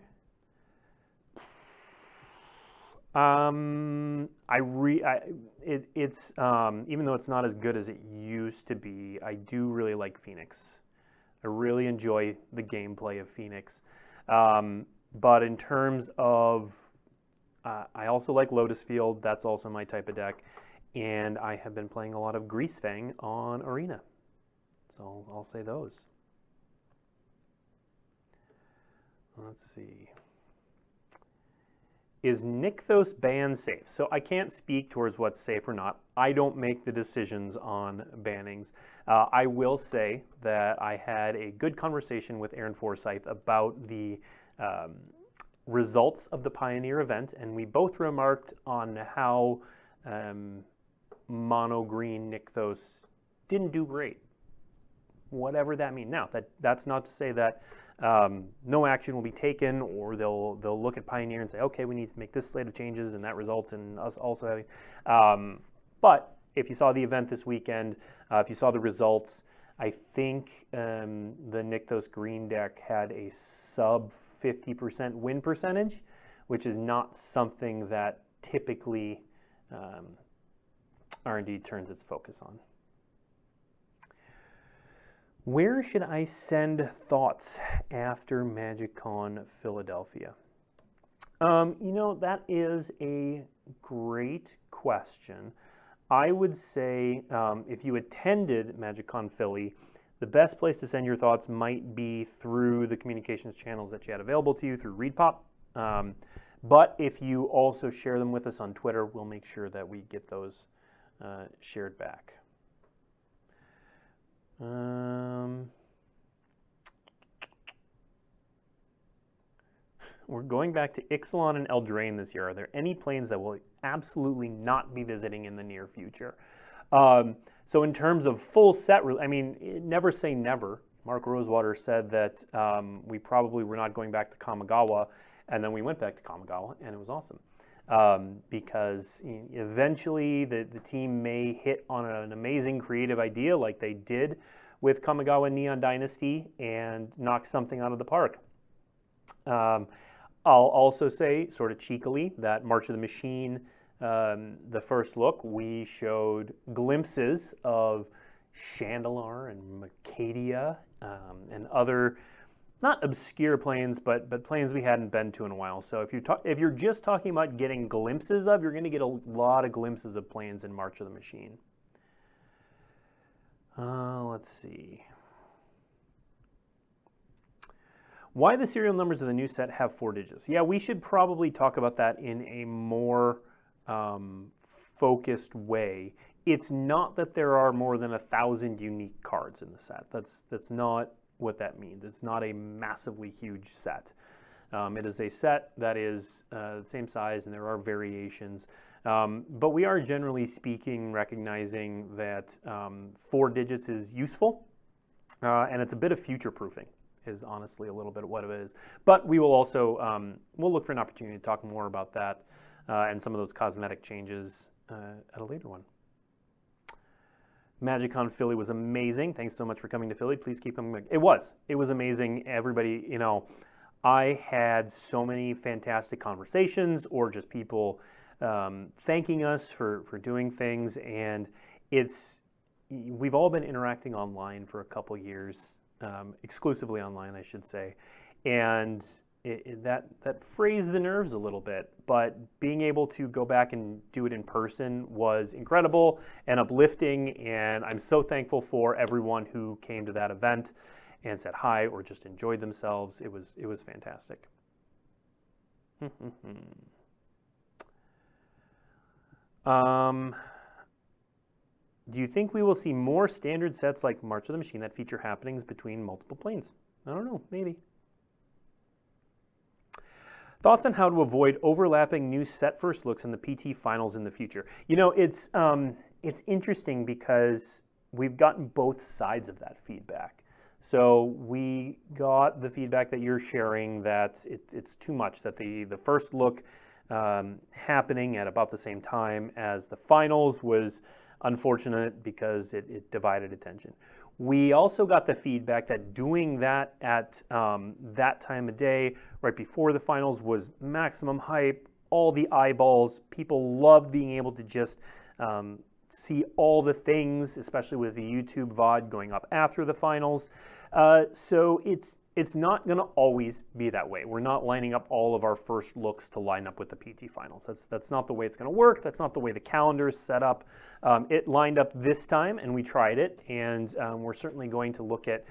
Um, I re I, it, it's um, even though it's not as good as it used to be, I do really like Phoenix. I really enjoy the gameplay of Phoenix. Um, but in terms of, uh, I also like Lotus Field. That's also my type of deck, and I have been playing a lot of Greasefang on Arena. So I'll say those. Let's see is Nykthos ban safe? So I can't speak towards what's safe or not. I don't make the decisions on bannings. Uh, I will say that I had a good conversation with Aaron Forsythe about the um, results of the Pioneer event, and we both remarked on how um, mono green Nykthos didn't do great. Whatever that means. Now, that, that's not to say that um, no action will be taken, or they'll they'll look at Pioneer and say, okay, we need to make this slate of changes, and that results in us also having. Um, but if you saw the event this weekend, uh, if you saw the results, I think um, the Nykthos Green deck had a sub 50% win percentage, which is not something that typically um, R&D turns its focus on. Where should I send thoughts after MagicCon Philadelphia? Um, you know, that is a great question. I would say um, if you attended MagicCon Philly, the best place to send your thoughts might be through the communications channels that you had available to you through ReedPop. Um, but if you also share them with us on Twitter, we'll make sure that we get those uh, shared back. Um, we're going back to Ixalan and Eldraine this year. Are there any planes that will absolutely not be visiting in the near future? Um, so in terms of full set, I mean, never say never. Mark Rosewater said that um, we probably were not going back to Kamigawa, and then we went back to Kamigawa, and it was awesome um, because eventually the, the team may hit on an amazing creative idea like they did with Kamigawa Neon Dynasty and knock something out of the park. Um, I'll also say, sort of cheekily, that March of the Machine um, the first look, we showed glimpses of Shandalar and Mercadia um, and other not obscure planes, but but planes we hadn't been to in a while. So if you talk, if you're just talking about getting glimpses of, you're going to get a lot of glimpses of planes in March of the Machine. Uh, let's see. Why the serial numbers of the new set have four digits? Yeah, we should probably talk about that in a more um, focused way. It's not that there are more than a thousand unique cards in the set. That's that's not what that means. It's not a massively huge set. Um, it is a set that is uh, the same size, and there are variations. Um, but we are generally speaking recognizing that um, four digits is useful, uh, and it's a bit of future proofing is honestly a little bit of what it is. But we will also um, we'll look for an opportunity to talk more about that uh, and some of those cosmetic changes uh, at a later one. MagicCon Philly was amazing. Thanks so much for coming to Philly. Please keep coming. It was. It was amazing. Everybody, you know, I had so many fantastic conversations or just people um, thanking us for for doing things, and it's we've all been interacting online for a couple years um, exclusively online, I should say, and it, it, that that phrased the nerves a little bit. But being able to go back and do it in person was incredible and uplifting, and I'm so thankful for everyone who came to that event and said hi or just enjoyed themselves. It was it was fantastic. um, do you think we will see more standard sets like March of the Machine that feature happenings between multiple planes? I don't know, maybe. Thoughts on how to avoid overlapping new set first looks in the PT finals in the future? You know, it's um, it's interesting because we've gotten both sides of that feedback. So we got the feedback that you're sharing that it, it's too much that the the first look um, happening at about the same time as the finals was unfortunate because it, it divided attention. We also got the feedback that doing that at um, that time of day, right before the finals, was maximum hype. All the eyeballs, people loved being able to just um, see all the things, especially with the YouTube VOD going up after the finals. Uh, so it's it's not going to always be that way. We're not lining up all of our first looks to line up with the PT finals. That's that's not the way it's going to work. That's not the way the calendar is set up. Um, it lined up this time, and we tried it, and um, we're certainly going to look at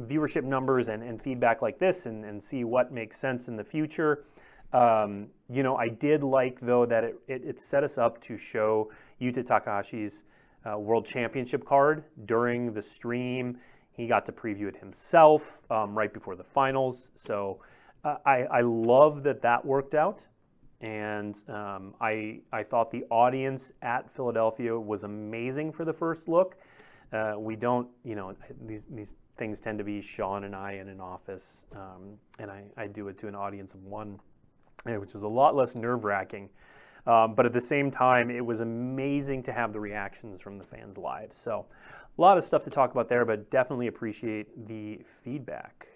viewership numbers and, and feedback like this and, and see what makes sense in the future. Um, you know, I did like though that it, it, it set us up to show Yuta Takahashi's uh, World Championship card during the stream he got to preview it himself um, right before the finals. So uh, I, I, love that that worked out. And um, I, I thought the audience at Philadelphia was amazing for the first look. Uh, we don't, you know, these, these things tend to be Sean and I in an office, um, and I, I do it to an audience of one, eh, which is a lot less nerve wracking. Um, but at the same time, it was amazing to have the reactions from the fans live. So a lot of stuff to talk about there, but definitely appreciate the feedback.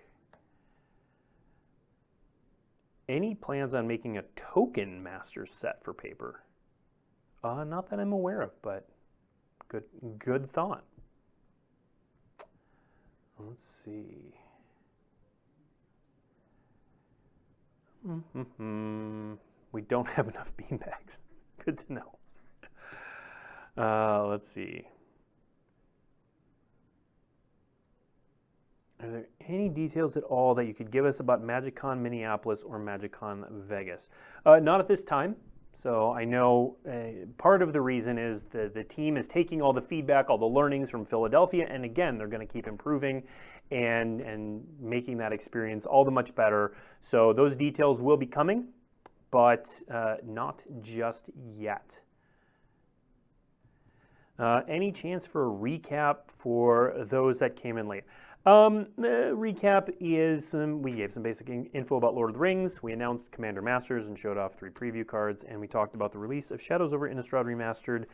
Any plans on making a token master set for paper? Uh, not that I'm aware of, but good, good thought. Let's see. Mm -hmm. We don't have enough beanbags. Good to know. Uh, let's see. Are there any details at all that you could give us about MagicCon Minneapolis or MagicCon Vegas? Uh, not at this time. So I know uh, part of the reason is the, the team is taking all the feedback, all the learnings from Philadelphia, and again, they're going to keep improving and, and making that experience all the much better. So those details will be coming, but uh, not just yet. Uh, any chance for a recap for those that came in late? Um, the recap is um, we gave some basic info about Lord of the Rings. We announced Commander Masters and showed off three preview cards, and we talked about the release of Shadows over Innistrad Remastered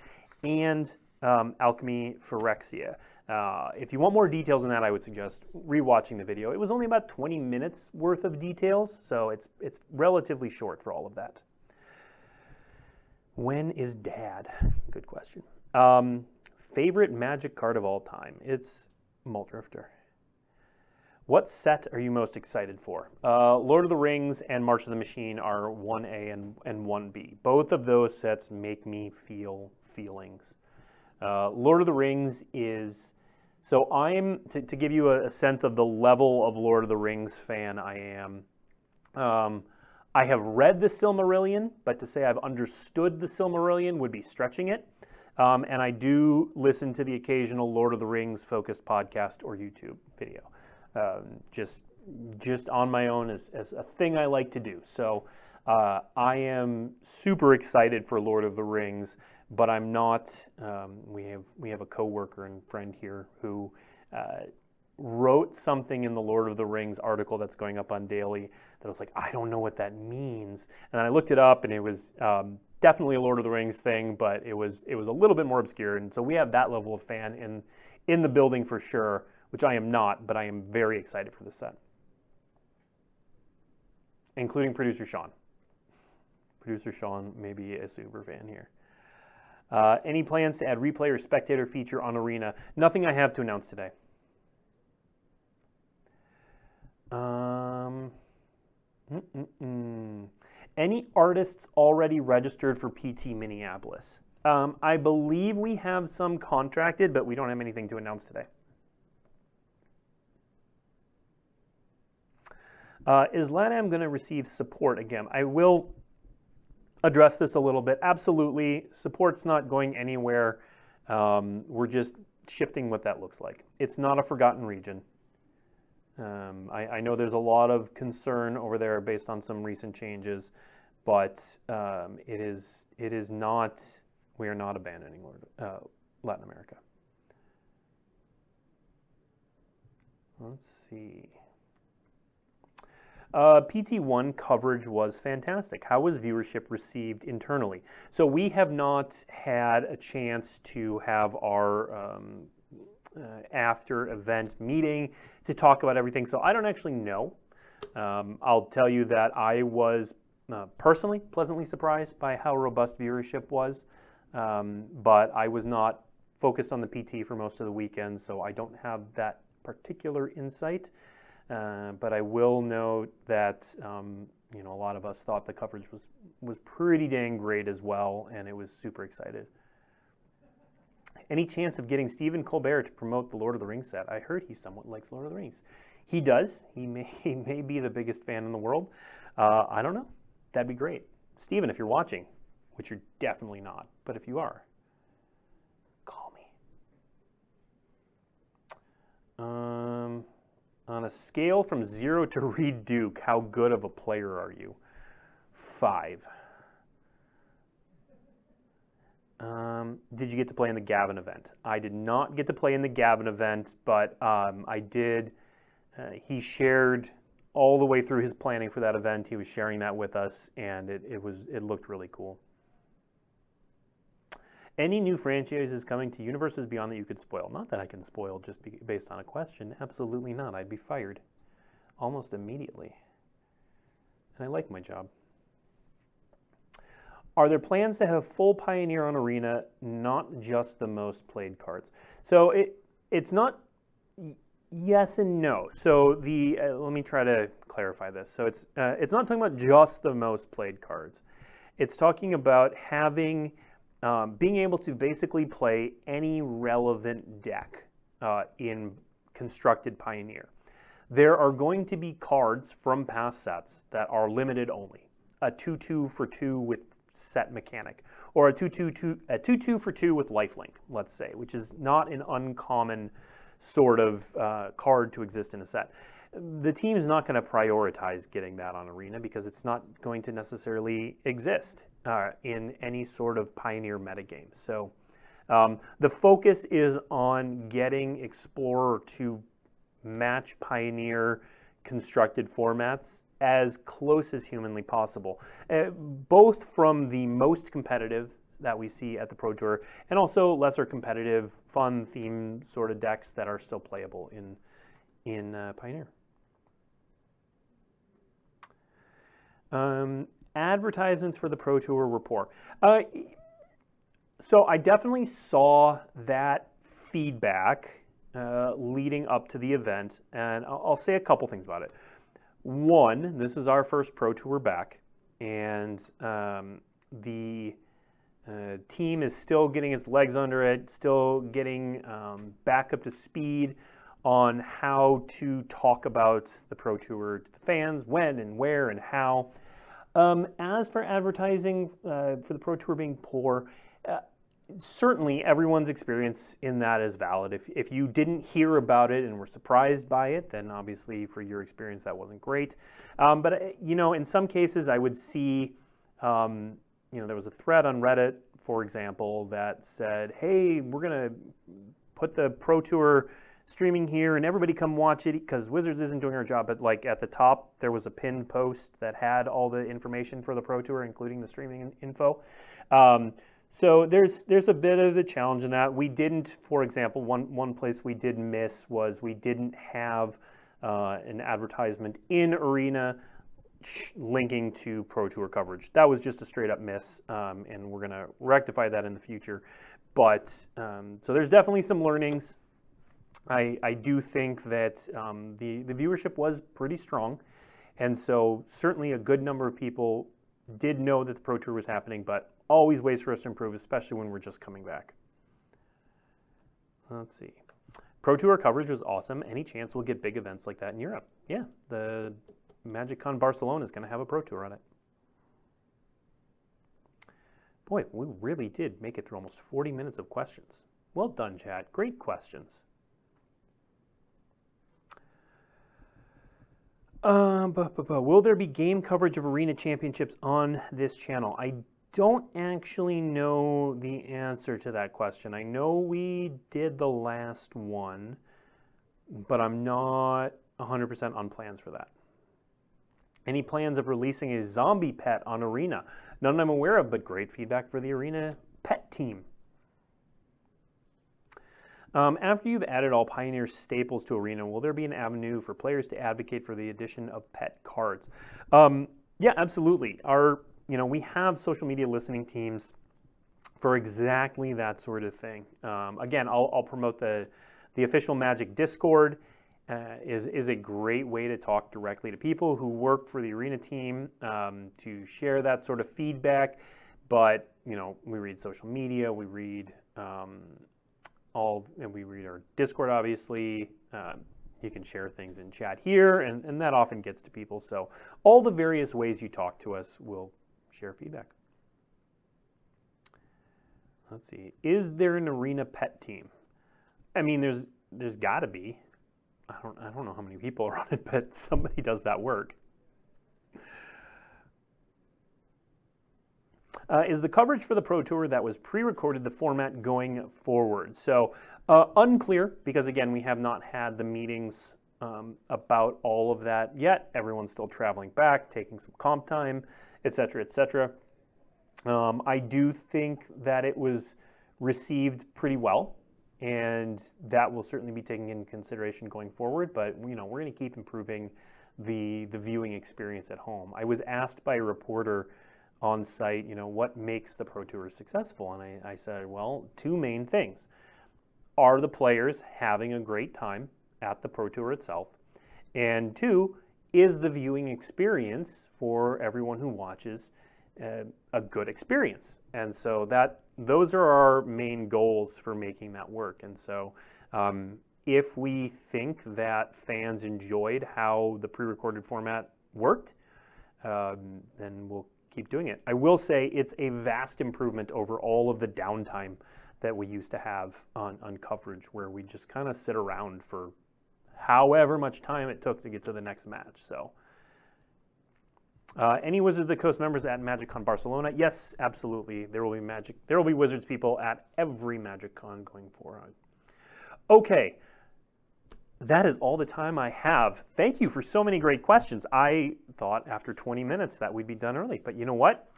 and um, Alchemy Phyrexia. Uh, if you want more details on that, I would suggest rewatching the video. It was only about 20 minutes worth of details, so it's it's relatively short for all of that. When is dad? Good question. Um, favorite magic card of all time? It's Muldrifter. What set are you most excited for? Uh, Lord of the Rings and March of the Machine are 1A and, and 1B. Both of those sets make me feel feelings. Uh, Lord of the Rings is so I'm to, to give you a, a, sense of the level of Lord of the Rings fan I am. Um, I have read the Silmarillion, but to say I've understood the Silmarillion would be stretching it. Um, and I do listen to the occasional Lord of the Rings focused podcast or YouTube video, um, just just on my own as, as a thing I like to do. So uh, I am super excited for Lord of the Rings but I'm not. Um, we have we have a coworker and friend here who uh, wrote something in the Lord of the Rings article that's going up on Daily that was like, I don't know what that means, and I looked it up, and it was um, definitely a Lord of the Rings thing, but it was it was a little bit more obscure, and so we have that level of fan in in the building for sure, which I am not, but I am very excited for the set, including producer Sean. Producer Sean may be a super fan here. Uh, any plans to add replay or spectator feature on Arena? Nothing I have to announce today. Um, -mm -mm. Any artists already registered for PT Minneapolis? Um, I believe we have some contracted, but we don't have anything to announce today. Uh, is LATAM going to receive support again? I will address this a little bit. Absolutely, support's not going anywhere. Um, we're just shifting what that looks like. It's not a forgotten region. Um, I, I, know there's a lot of concern over there based on some recent changes, but um, it is it is not. We are not abandoning uh, Latin America. Let's see. Uh, PT1 coverage was fantastic. How was viewership received internally? So we have not had a chance to have our um, uh, after event meeting to talk about everything. So I don't actually know. Um, I'll tell you that I was uh, personally pleasantly surprised by how robust viewership was, um, but I was not focused on the PT for most of the weekend, so I don't have that particular insight. Uh, but I will note that um, you know a lot of us thought the coverage was was pretty dang great as well, and it was super excited. Any chance of getting Stephen Colbert to promote the Lord of the Rings set? I heard he somewhat likes Lord of the Rings. He does. He may he may be the biggest fan in the world. Uh, I don't know. That'd be great, Stephen. If you're watching, which you're definitely not, but if you are, call me. Um. On a scale from zero to Reed Duke, how good of a player are you? Five. Um, did you get to play in the Gavin event? I did not get to play in the Gavin event, but um, I did. Uh, he shared all the way through his planning for that event. He was sharing that with us, and it, it was it looked really cool. Any new franchises coming to Universes Beyond that you could spoil? Not that I can spoil just be, based on a question. Absolutely not. I'd be fired almost immediately. And I like my job. Are there plans to have full Pioneer on Arena, not just the most played cards? So it it's not yes and no. So the uh, let me try to clarify this. So it's uh, it's not talking about just the most played cards. It's talking about having um, being able to basically play any relevant deck uh, in constructed Pioneer. There are going to be cards from past sets that are limited only. A 2-2 for 2 with set mechanic, or a 2-2 a 2-2 for 2 with lifelink, let's say, which is not an uncommon sort of uh, card to exist in a set. The team is not going to prioritize getting that on Arena because it's not going to necessarily exist uh, in any sort of Pioneer metagame. So um, the focus is on getting Explorer to match Pioneer constructed formats as close as humanly possible, uh, both from the most competitive that we see at the Pro Tour and also lesser competitive, fun theme sort of decks that are still playable in, in uh, Pioneer. Um, advertisements for the Pro Tour were poor. Uh, so I definitely saw that feedback uh, leading up to the event, and I'll, I'll, say a couple things about it. One, this is our first Pro Tour back, and um, the uh, team is still getting its legs under it, still getting um, back up to speed on how to talk about the Pro Tour to the fans, when and where and how. Um, as for advertising uh, for the Pro Tour being poor, uh, certainly everyone's experience in that is valid. If, if you didn't hear about it and were surprised by it, then obviously for your experience that wasn't great. Um, but, uh, you know, in some cases I would see, um, you know, there was a thread on Reddit, for example, that said, hey, we're going to put the Pro Tour streaming here and everybody come watch it because Wizards isn't doing our job. But like at the top, there was a pinned post that had all the information for the Pro Tour, including the streaming info. Um, so there's there's a bit of a challenge in that. We didn't, for example, one one place we did miss was we didn't have uh, an advertisement in Arena linking to Pro Tour coverage. That was just a straight up miss, um, and we're going to rectify that in the future. But um, so there's definitely some learnings. I, I do think that um, the, the viewership was pretty strong. And so certainly a good number of people did know that the Pro Tour was happening, but always ways for us to improve, especially when we're just coming back. Let's see. Pro Tour coverage was awesome. Any chance we'll get big events like that in Europe? Yeah, the MagicCon Barcelona is going to have a Pro Tour on it. Boy, we really did make it through almost 40 minutes of questions. Well done, Chad. Great questions. Uh, will there be game coverage of Arena Championships on this channel? I don't actually know the answer to that question. I know we did the last one, but I'm not 100% on plans for that. Any plans of releasing a zombie pet on Arena? None I'm aware of, but great feedback for the Arena pet team. Um, after you've added all Pioneer staples to Arena, will there be an avenue for players to advocate for the addition of pet cards? Um, yeah, absolutely. Our you know, we have social media listening teams for exactly that sort of thing. Um, again, I'll, I'll, promote the, the official Magic Discord. Uh, is, is a great way to talk directly to people who work for the arena team um, to share that sort of feedback. But you know, we read social media, we read um, all, and we read our Discord, obviously. Uh, you can share things in chat here, and, and that often gets to people. So all the various ways you talk to us will share feedback. Let's see. Is there an arena pet team? I mean, there's there's got to be. I don't I don't know how many people are on it, but somebody does that work. Uh, is the coverage for the Pro Tour that was pre-recorded the format going forward? So uh, unclear because again we have not had the meetings um, about all of that yet. Everyone's still traveling back, taking some comp time et etc., etc. Um, I do think that it was received pretty well, and that will certainly be taken into consideration going forward. But you know, we're going to keep improving the the viewing experience at home. I was asked by a reporter on site, you know, what makes the Pro Tour successful, and I, I said, well, two main things: are the players having a great time at the Pro Tour itself, and two, is the viewing experience for everyone who watches uh, a good experience. And so that those are our main goals for making that work. And so um, if we think that fans enjoyed how the pre-recorded format worked, um, then we'll keep doing it. I will say it's a vast improvement over all of the downtime that we used to have on, on coverage where we just kind of sit around for however much time it took to get to the next match. So uh, any Wizards of the Coast members at MagicCon Barcelona? Yes, absolutely. There will be Magic. There will be Wizards people at every MagicCon going forward. Okay, that is all the time I have. Thank you for so many great questions. I thought after 20 minutes that we'd be done early, but you know what?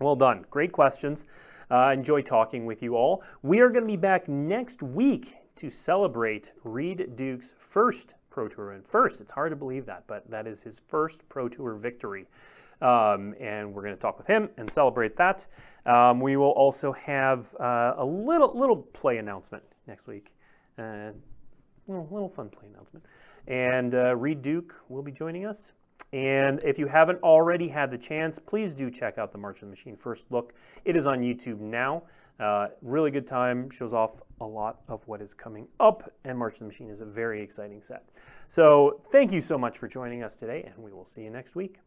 Well done. Great questions. Uh, enjoy talking with you all. We are going to be back next week to celebrate Reed Duke's first Pro Tour win. First, it's hard to believe that, but that is his first Pro Tour victory. Um, and we're going to talk with him and celebrate that. Um, we will also have uh, a little little play announcement next week. Uh, little, little fun play announcement. And uh, Reed Duke will be joining us. And if you haven't already had the chance, please do check out the March of the Machine First Look. It is on YouTube now. Uh, really good time, shows off a lot of what is coming up, and March of the Machine is a very exciting set. So thank you so much for joining us today, and we will see you next week.